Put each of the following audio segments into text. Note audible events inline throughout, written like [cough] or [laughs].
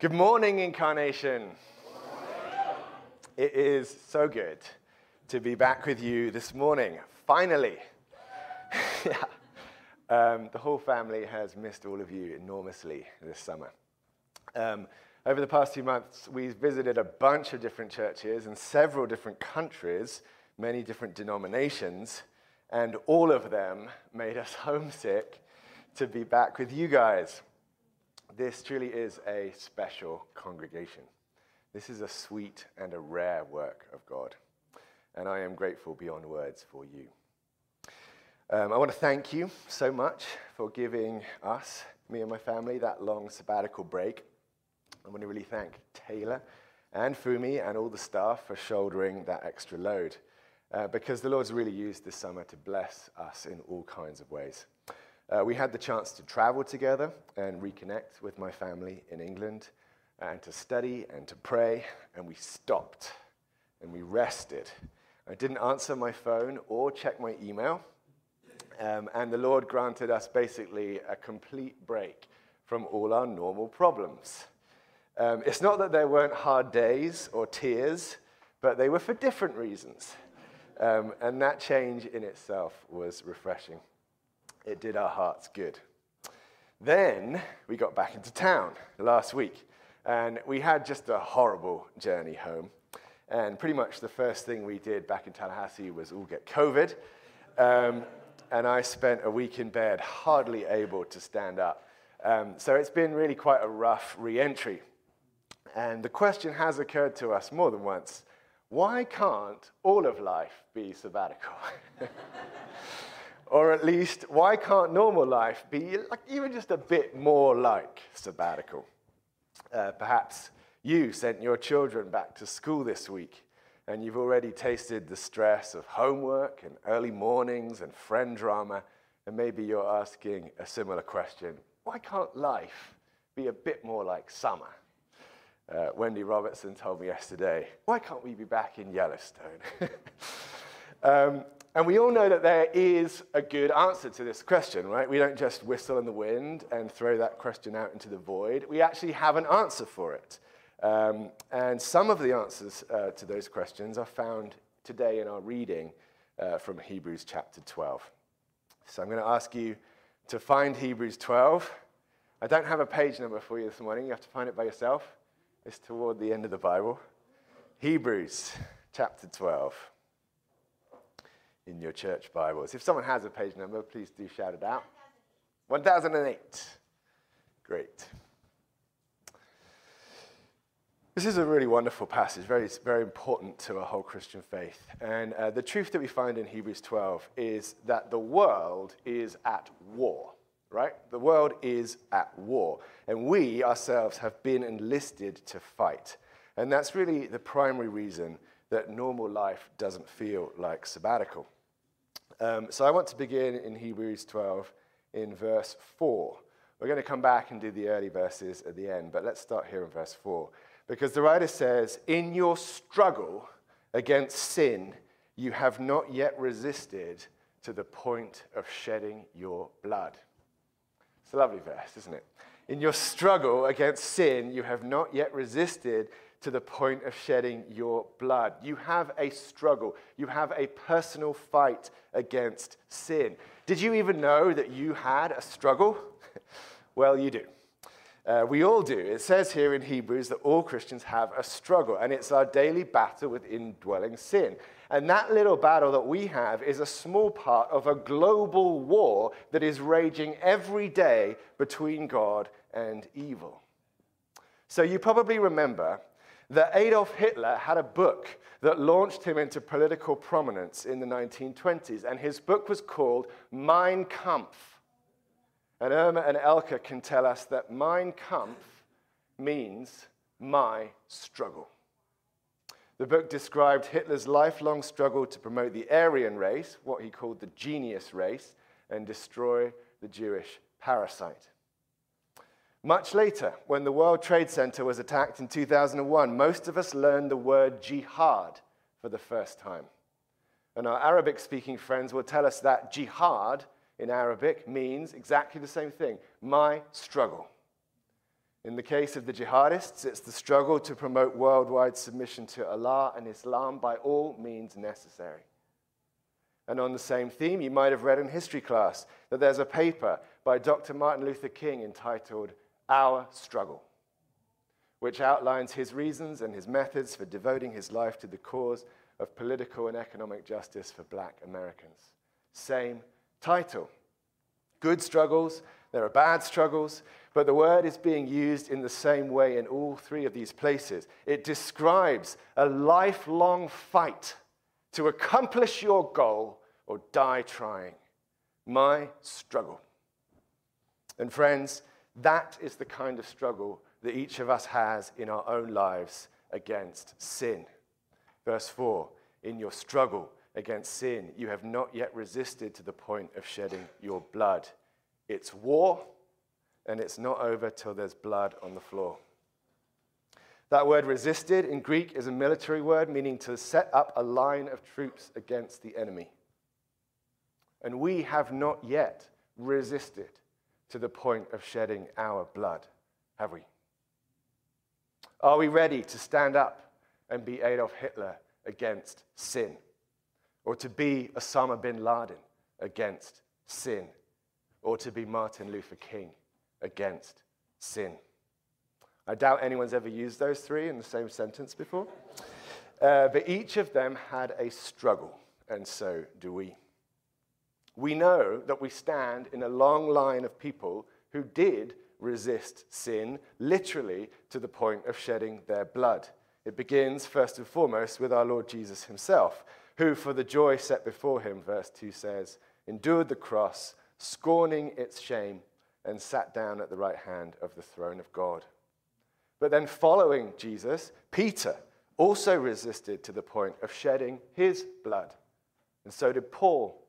Good morning, Incarnation. It is so good to be back with you this morning. Finally. [laughs] yeah. Um, the whole family has missed all of you enormously this summer. Um, over the past few months, we've visited a bunch of different churches in several different countries, many different denominations, and all of them made us [laughs] homesick to be back with you guys. This truly is a special congregation. This is a sweet and a rare work of God. And I am grateful beyond words for you. Um, I want to thank you so much for giving us, me and my family, that long sabbatical break. I want to really thank Taylor and Fumi and all the staff for shouldering that extra load uh, because the Lord's really used this summer to bless us in all kinds of ways. Uh, we had the chance to travel together and reconnect with my family in England and to study and to pray, and we stopped and we rested. I didn't answer my phone or check my email, um, and the Lord granted us basically a complete break from all our normal problems. Um, it's not that there weren't hard days or tears, but they were for different reasons. Um, and that change in itself was refreshing it did our hearts good. Then we got back into town last week, and we had just a horrible journey home. And pretty much the first thing we did back in Tallahassee was all get COVID. Um, and I spent a week in bed, hardly able to stand up. Um, so it's been really quite a rough re entry. And the question has occurred to us more than once why can't all of life be sabbatical? [laughs] Or at least, why can't normal life be like even just a bit more like sabbatical? Uh, perhaps you sent your children back to school this week and you've already tasted the stress of homework and early mornings and friend drama, and maybe you're asking a similar question why can't life be a bit more like summer? Uh, Wendy Robertson told me yesterday, why can't we be back in Yellowstone? [laughs] um, and we all know that there is a good answer to this question, right? We don't just whistle in the wind and throw that question out into the void. We actually have an answer for it. Um, and some of the answers uh, to those questions are found today in our reading uh, from Hebrews chapter 12. So I'm going to ask you to find Hebrews 12. I don't have a page number for you this morning. You have to find it by yourself. It's toward the end of the Bible. Hebrews chapter 12 in your church Bibles. If someone has a page number, please do shout it out. 1008. Great. This is a really wonderful passage, very, very important to our whole Christian faith. And uh, the truth that we find in Hebrews 12 is that the world is at war, right? The world is at war. And we ourselves have been enlisted to fight. And that's really the primary reason that normal life doesn't feel like sabbatical. Um, so I want to begin in Hebrews 12 in verse 4. We're going to come back and do the early verses at the end, but let's start here in verse 4. Because the writer says, In your struggle against sin, you have not yet resisted to the point of shedding your blood. It's a lovely verse, isn't it? In your struggle against sin, you have not yet resisted to the point of shedding your blood. You have a struggle, you have a personal fight against sin. Did you even know that you had a struggle? [laughs] well, you do. Uh, we all do. It says here in Hebrews that all Christians have a struggle, and it's our daily battle with indwelling sin. And that little battle that we have is a small part of a global war that is raging every day between God and evil. So you probably remember that Adolf Hitler had a book that launched him into political prominence in the 1920s, and his book was called Mein Kampf. And Irma and Elke can tell us that Mein Kampf means my struggle. The book described Hitler's lifelong struggle to promote the Aryan race, what he called the genius race, and destroy the Jewish parasite. Much later, when the World Trade Center was attacked in 2001, most of us learned the word jihad for the first time. And our Arabic speaking friends will tell us that jihad in Arabic means exactly the same thing my struggle. In the case of the jihadists, it's the struggle to promote worldwide submission to Allah and Islam by all means necessary. And on the same theme, you might have read in history class that there's a paper by Dr. Martin Luther King entitled Our Struggle, which outlines his reasons and his methods for devoting his life to the cause of political and economic justice for black Americans. Same title. Good struggles, there are bad struggles, but the word is being used in the same way in all three of these places. It describes a lifelong fight to accomplish your goal or die trying. My struggle. And friends, that is the kind of struggle that each of us has in our own lives against sin. Verse 4 In your struggle against sin, you have not yet resisted to the point of shedding your blood. It's war, and it's not over till there's blood on the floor. That word resisted in Greek is a military word meaning to set up a line of troops against the enemy. And we have not yet resisted to the point of shedding our blood, have we? Are we ready to stand up and be Adolf Hitler against sin? Or to be Osama bin Laden against sin? Or to be Martin Luther King against sin? I doubt anyone's ever used those three in the same sentence before. Uh, but each of them had a struggle, and so do we. We know that we stand in a long line of people who did resist sin, literally to the point of shedding their blood. It begins, first and foremost, with our Lord Jesus himself, who, for the joy set before him, verse 2 says, endured the cross, scorning its shame, and sat down at the right hand of the throne of God. But then, following Jesus, Peter also resisted to the point of shedding his blood. And so did Paul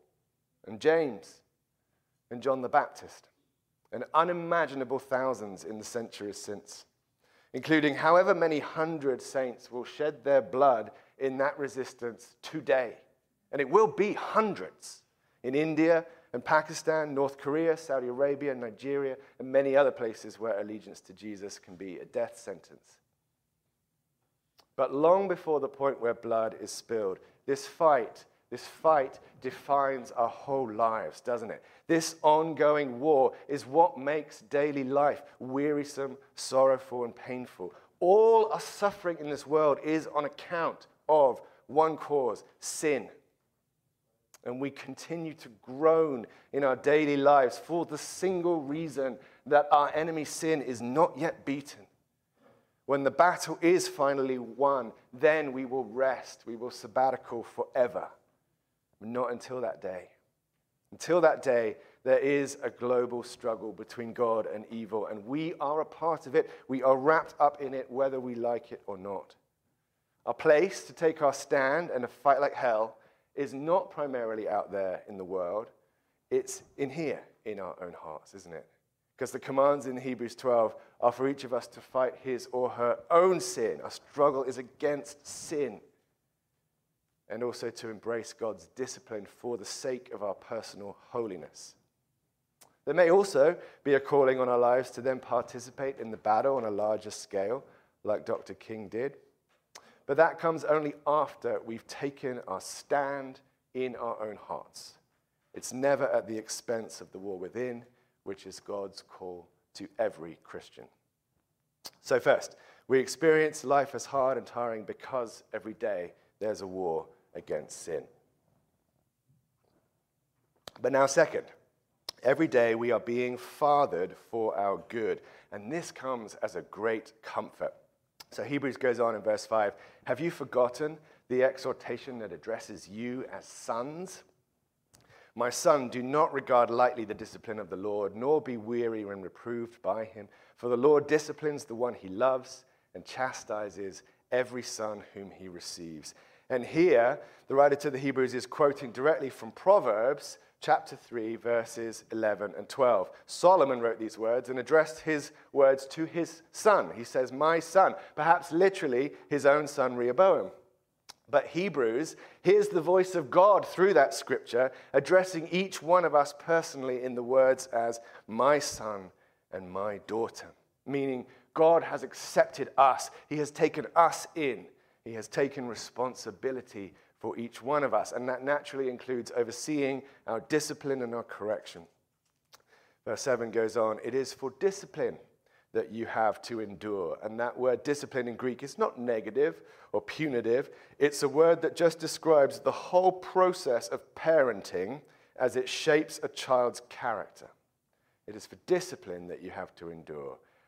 and James and John the Baptist, and unimaginable thousands in the centuries since, including however many hundred saints will shed their blood in that resistance today. And it will be hundreds in India and Pakistan, North Korea, Saudi Arabia, Nigeria, and many other places where allegiance to Jesus can be a death sentence. But long before the point where blood is spilled, this fight this fight defines our whole lives, doesn't it? This ongoing war is what makes daily life wearisome, sorrowful, and painful. All our suffering in this world is on account of one cause sin. And we continue to groan in our daily lives for the single reason that our enemy sin is not yet beaten. When the battle is finally won, then we will rest, we will sabbatical forever. Not until that day. Until that day, there is a global struggle between God and evil, and we are a part of it. We are wrapped up in it, whether we like it or not. Our place to take our stand and to fight like hell is not primarily out there in the world, it's in here, in our own hearts, isn't it? Because the commands in Hebrews 12 are for each of us to fight his or her own sin. Our struggle is against sin and also to embrace God's discipline for the sake of our personal holiness. There may also be a calling on our lives to then participate in the battle on a larger scale, like Dr. King did. But that comes only after we've taken our stand in our own hearts. It's never at the expense of the war within, which is God's call to every Christian. So, first, we experience life as hard and tiring because every day there's a war against sin. But now, second, every day we are being fathered for our good. And this comes as a great comfort. So Hebrews goes on in verse 5 Have you forgotten the exhortation that addresses you as sons? My son, do not regard lightly the discipline of the Lord, nor be weary when reproved by him. For the Lord disciplines the one he loves and chastises every son whom he receives. And here, the writer to the Hebrews is quoting directly from Proverbs chapter 3, verses 11 and 12. Solomon wrote these words and addressed his words to his son. He says, My son, perhaps literally his own son Rehoboam. But Hebrews hears the voice of God through that scripture, addressing each one of us personally in the words as my son and my daughter, meaning God has accepted us. He has taken us in. He has taken responsibility for each one of us. And that naturally includes overseeing our discipline and our correction. Verse 7 goes on It is for discipline that you have to endure. And that word discipline in Greek is not negative or punitive, it's a word that just describes the whole process of parenting as it shapes a child's character. It is for discipline that you have to endure.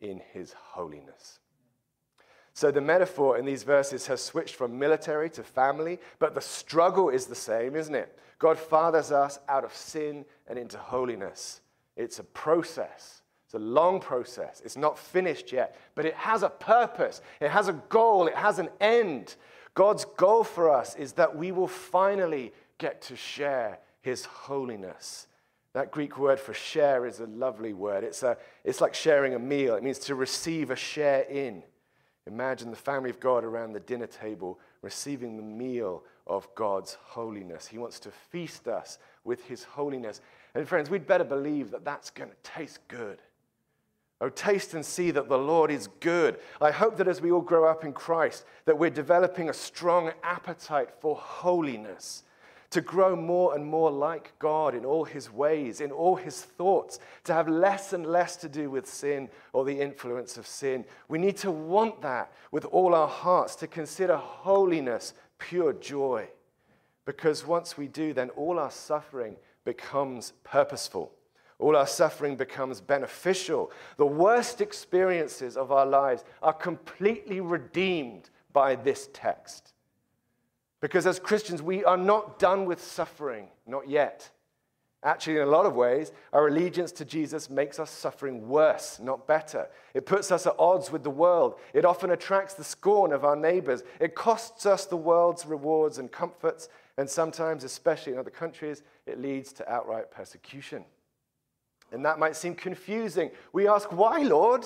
in his holiness. So the metaphor in these verses has switched from military to family, but the struggle is the same, isn't it? God fathers us out of sin and into holiness. It's a process. It's a long process. It's not finished yet, but it has a purpose. It has a goal. It has an end. God's goal for us is that we will finally get to share his holiness. That Greek word for share is a lovely word. It's, a, it's like sharing a meal, it means to receive a share in. Imagine the family of God around the dinner table receiving the meal of God's holiness. He wants to feast us with his holiness. And friends, we'd better believe that that's going to taste good. Oh, taste and see that the Lord is good. I hope that as we all grow up in Christ, that we're developing a strong appetite for holiness to grow more and more like God in all his ways, in all his thoughts, to have less and less to do with sin or the influence of sin. We need to want that with all our hearts, to consider holiness pure joy. Because once we do, then all our suffering becomes purposeful. All our suffering becomes beneficial. The worst experiences of our lives are completely redeemed by this text. Because as Christians, we are not done with suffering, not yet. Actually, in a lot of ways, our allegiance to Jesus makes us suffering worse, not better. It puts us at odds with the world. It often attracts the scorn of our neighbors. It costs us the world's rewards and comforts. And sometimes, especially in other countries, it leads to outright persecution. And that might seem confusing. We ask, Why, Lord?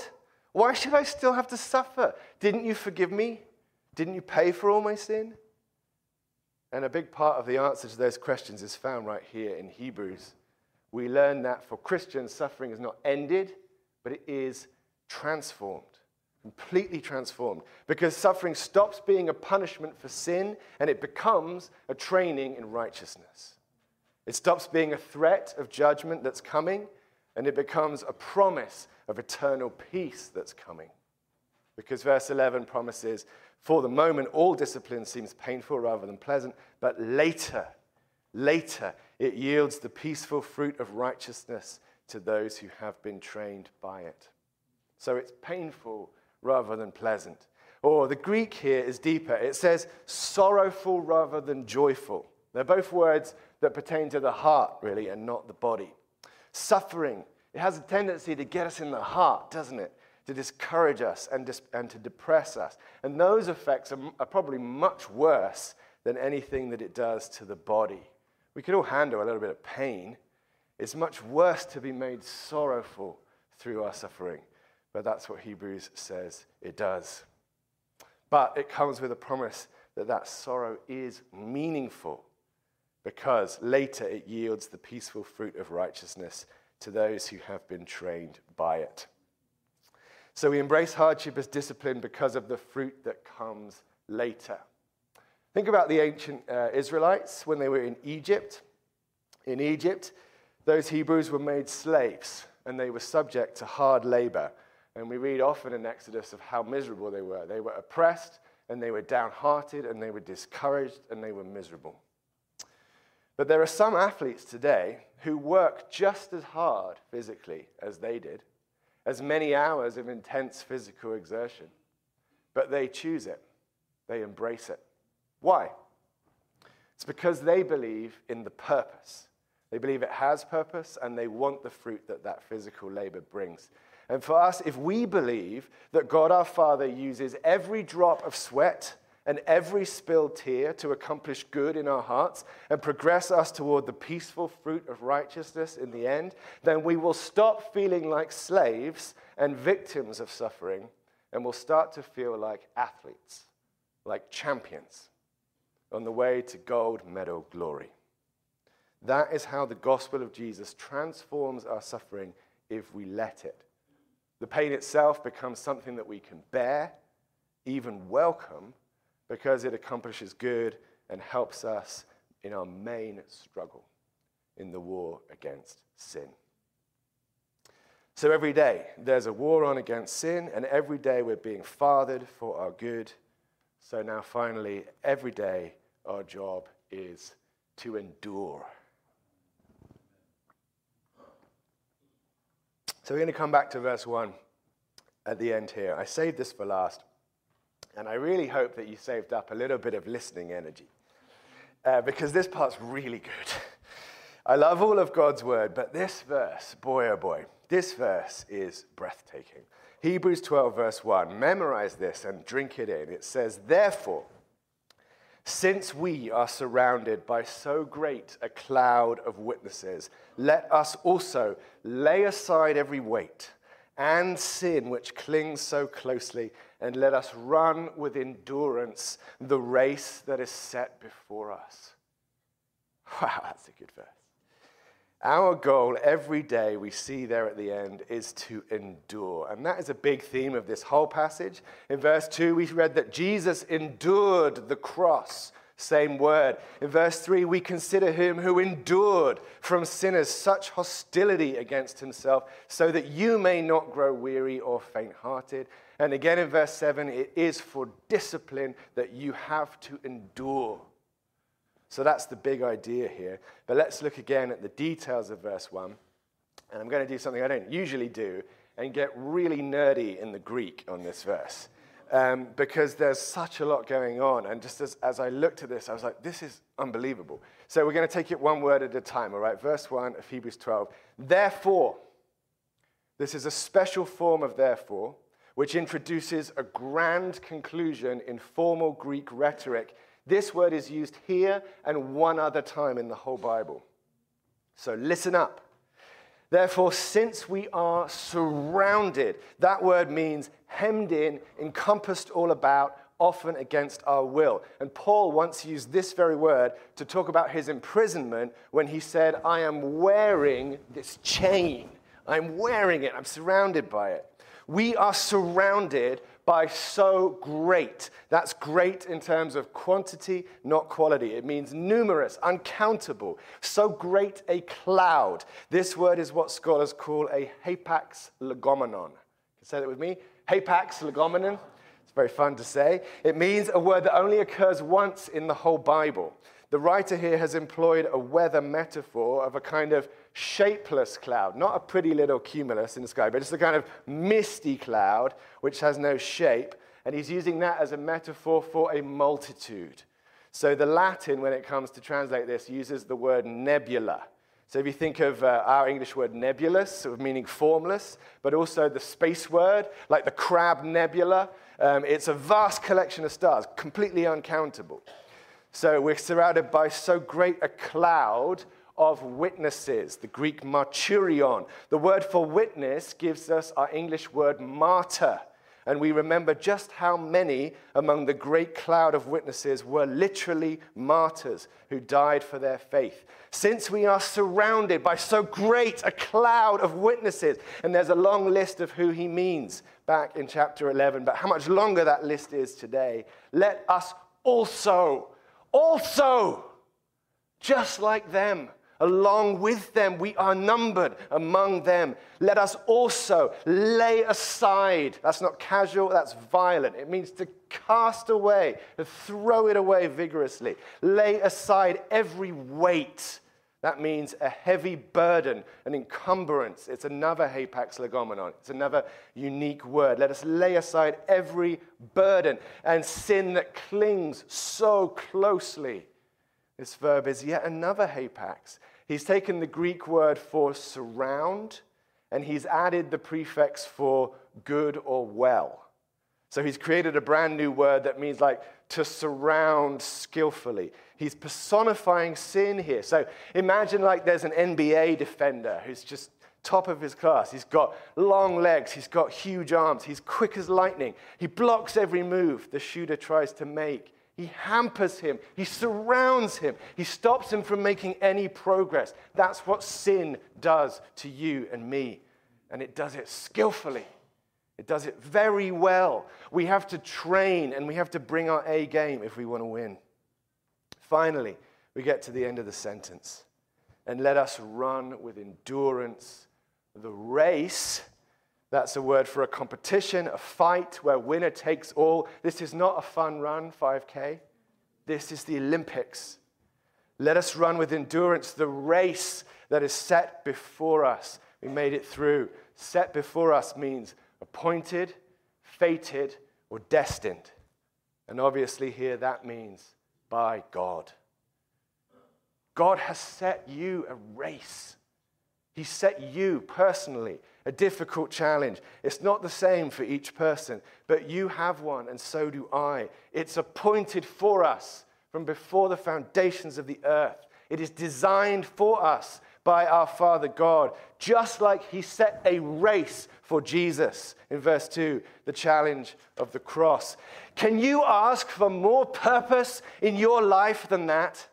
Why should I still have to suffer? Didn't you forgive me? Didn't you pay for all my sin? And a big part of the answer to those questions is found right here in Hebrews. We learn that for Christians, suffering is not ended, but it is transformed, completely transformed. Because suffering stops being a punishment for sin and it becomes a training in righteousness. It stops being a threat of judgment that's coming and it becomes a promise of eternal peace that's coming. Because verse 11 promises for the moment, all discipline seems painful rather than pleasant, but later, later, it yields the peaceful fruit of righteousness to those who have been trained by it. So it's painful rather than pleasant. Or the Greek here is deeper. It says sorrowful rather than joyful. They're both words that pertain to the heart, really, and not the body. Suffering, it has a tendency to get us in the heart, doesn't it? To discourage us and, dis- and to depress us. And those effects are, are probably much worse than anything that it does to the body. We can all handle a little bit of pain. It's much worse to be made sorrowful through our suffering. But that's what Hebrews says it does. But it comes with a promise that that sorrow is meaningful because later it yields the peaceful fruit of righteousness to those who have been trained by it. So we embrace hardship as discipline because of the fruit that comes later. Think about the ancient uh, Israelites when they were in Egypt. In Egypt, those Hebrews were made slaves and they were subject to hard labor. And we read often in Exodus of how miserable they were. They were oppressed and they were downhearted and they were discouraged and they were miserable. But there are some athletes today who work just as hard physically as they did as many hours of intense physical exertion. But they choose it, they embrace it. Why? It's because they believe in the purpose. They believe it has purpose and they want the fruit that that physical labor brings. And for us, if we believe that God our Father uses every drop of sweat and every spilled tear to accomplish good in our hearts and progress us toward the peaceful fruit of righteousness in the end, then we will stop feeling like slaves and victims of suffering and will start to feel like athletes, like champions on the way to gold medal glory. That is how the gospel of Jesus transforms our suffering if we let it. The pain itself becomes something that we can bear, even welcome, because it accomplishes good and helps us in our main struggle in the war against sin. So every day there's a war on against sin, and every day we're being fathered for our good. So now, finally, every day our job is to endure. So we're going to come back to verse 1 at the end here. I saved this for last, and I really hope that you saved up a little bit of listening energy uh, because this part's really good. I love all of God's word, but this verse, boy oh boy, this verse is breathtaking. Hebrews 12, verse 1. Memorize this and drink it in. It says, Therefore, since we are surrounded by so great a cloud of witnesses, let us also lay aside every weight and sin which clings so closely, and let us run with endurance the race that is set before us. [laughs] Wow, that's a good verse. Our goal every day we see there at the end is to endure. And that is a big theme of this whole passage. In verse 2, we read that Jesus endured the cross. Same word. In verse 3, we consider him who endured from sinners such hostility against himself, so that you may not grow weary or faint hearted. And again in verse 7, it is for discipline that you have to endure. So that's the big idea here. But let's look again at the details of verse 1. And I'm going to do something I don't usually do and get really nerdy in the Greek on this verse. Um, because there's such a lot going on. And just as, as I looked at this, I was like, this is unbelievable. So we're going to take it one word at a time, all right? Verse 1 of Hebrews 12. Therefore, this is a special form of therefore, which introduces a grand conclusion in formal Greek rhetoric this word is used here and one other time in the whole Bible. So listen up. Therefore, since we are surrounded, that word means hemmed in, encompassed all about, often against our will. And Paul once used this very word to talk about his imprisonment when he said, I am wearing this chain. I'm wearing it. I'm surrounded by it. We are surrounded by so great. That's great in terms of quantity, not quality. It means numerous, uncountable, so great a cloud. This word is what scholars call a hapax legomenon. Say that with me? Hapax legomenon. It's very fun to say. It means a word that only occurs once in the whole Bible. The writer here has employed a weather metaphor of a kind of shapeless cloud, not a pretty little cumulus in the sky, but it's a kind of misty cloud which has no shape. And he's using that as a metaphor for a multitude. So the Latin, when it comes to translate this, uses the word nebula. So if you think of uh, our English word nebulous, sort of meaning formless, but also the space word, like the Crab Nebula, um, it's a vast collection of stars, completely uncountable. So we're surrounded by so great a cloud of witnesses, the Greek marturion. The word for witness gives us our English word martyr. And we remember just how many among the great cloud of witnesses were literally martyrs who died for their faith. Since we are surrounded by so great a cloud of witnesses, and there's a long list of who he means back in chapter 11, but how much longer that list is today, let us also, also, just like them, along with them. We are numbered among them. Let us also lay aside. That's not casual, that's violent. It means to cast away, to throw it away vigorously. Lay aside every weight. That means a heavy burden, an encumbrance. It's another hapax legomenon. It's another unique word. Let us lay aside every burden and sin that clings so closely. This verb is yet another hapax. He's taken the Greek word for surround and he's added the prefix for good or well. So he's created a brand new word that means like to surround skillfully. He's personifying sin here. So imagine like there's an NBA defender who's just top of his class. He's got long legs, he's got huge arms, he's quick as lightning. He blocks every move the shooter tries to make. He hampers him, he surrounds him, he stops him from making any progress. That's what sin does to you and me. And it does it skillfully. It does it very well. We have to train and we have to bring our A game if we want to win. Finally, we get to the end of the sentence. And let us run with endurance the race. That's a word for a competition, a fight where winner takes all. This is not a fun run, 5K. This is the Olympics. Let us run with endurance the race that is set before us. We made it through. Set before us means appointed, fated, or destined. And obviously, here that means by God. God has set you a race. He set you personally a difficult challenge. It's not the same for each person, but you have one, and so do I. It's appointed for us from before the foundations of the earth. It is designed for us by our Father God, just like He set a race for Jesus in verse 2, the challenge of the cross. Can you ask for more purpose in your life than that?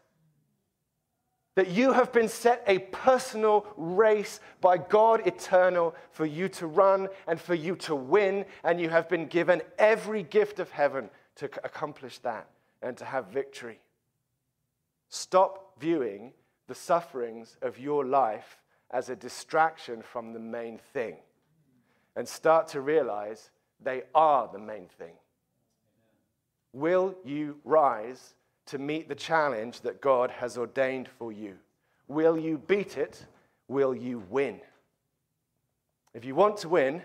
That you have been set a personal race by God eternal for you to run and for you to win, and you have been given every gift of heaven to accomplish that and to have victory. Stop viewing the sufferings of your life as a distraction from the main thing and start to realize they are the main thing. Will you rise to meet the challenge that God has ordained for you? Will you beat it? Will you win? If you want to win,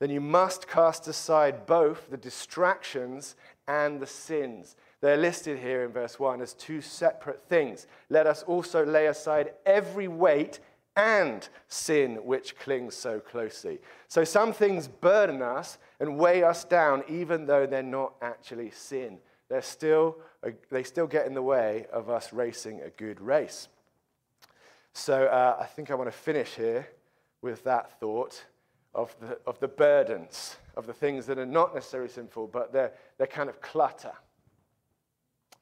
then you must cast aside both the distractions and the sins. They're listed here in verse 1 as two separate things. Let us also lay aside every weight and sin which clings so closely. So some things burden us and weigh us down, even though they're not actually sin. They're still, they still get in the way of us racing a good race. So uh, I think I want to finish here with that thought of the, of the burdens, of the things that are not necessarily sinful, but they're, they're kind of clutter.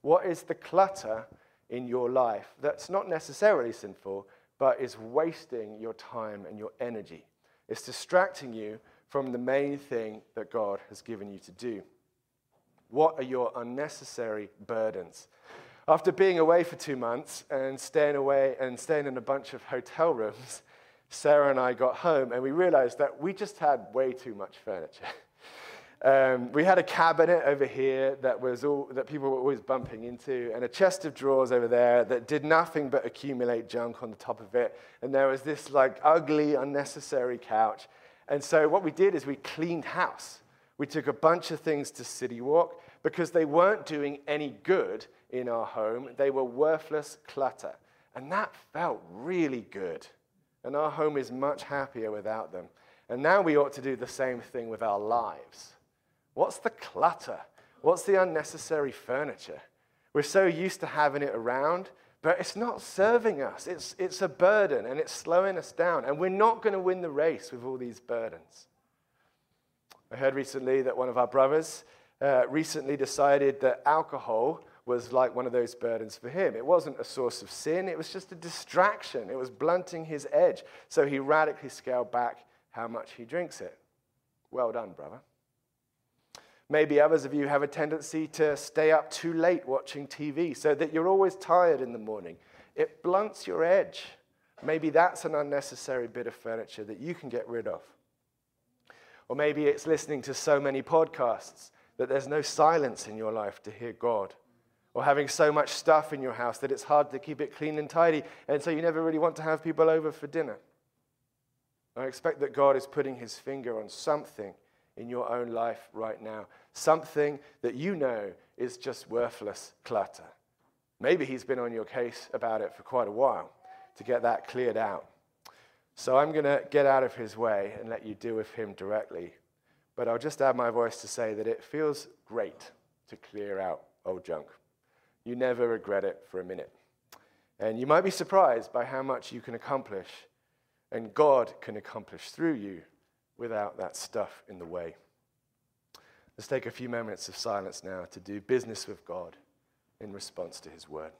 What is the clutter in your life that's not necessarily sinful, but it's wasting your time and your energy? It's distracting you from the main thing that God has given you to do. What are your unnecessary burdens? After being away for two months and staying away and staying in a bunch of hotel rooms, Sarah and I got home and we realized that we just had way too much furniture. [laughs] Um, we had a cabinet over here that, was all, that people were always bumping into, and a chest of drawers over there that did nothing but accumulate junk on the top of it. And there was this like ugly, unnecessary couch. And so what we did is we cleaned house. We took a bunch of things to City Walk because they weren't doing any good in our home. They were worthless clutter. And that felt really good. And our home is much happier without them. And now we ought to do the same thing with our lives. What's the clutter? What's the unnecessary furniture? We're so used to having it around, but it's not serving us. It's, it's a burden and it's slowing us down. And we're not going to win the race with all these burdens. I heard recently that one of our brothers uh, recently decided that alcohol was like one of those burdens for him. It wasn't a source of sin, it was just a distraction. It was blunting his edge. So he radically scaled back how much he drinks it. Well done, brother. Maybe others of you have a tendency to stay up too late watching TV so that you're always tired in the morning. It blunts your edge. Maybe that's an unnecessary bit of furniture that you can get rid of. Or maybe it's listening to so many podcasts that there's no silence in your life to hear God. Or having so much stuff in your house that it's hard to keep it clean and tidy, and so you never really want to have people over for dinner. I expect that God is putting his finger on something in your own life right now. Something that you know is just worthless clutter. Maybe He's been on your case about it for quite a while to get that cleared out. So I'm going to get out of his way and let you deal with him directly. But I'll just add my voice to say that it feels great to clear out old junk. You never regret it for a minute. And you might be surprised by how much you can accomplish and God can accomplish through you without that stuff in the way. Let's take a few moments of silence now to do business with God in response to his word.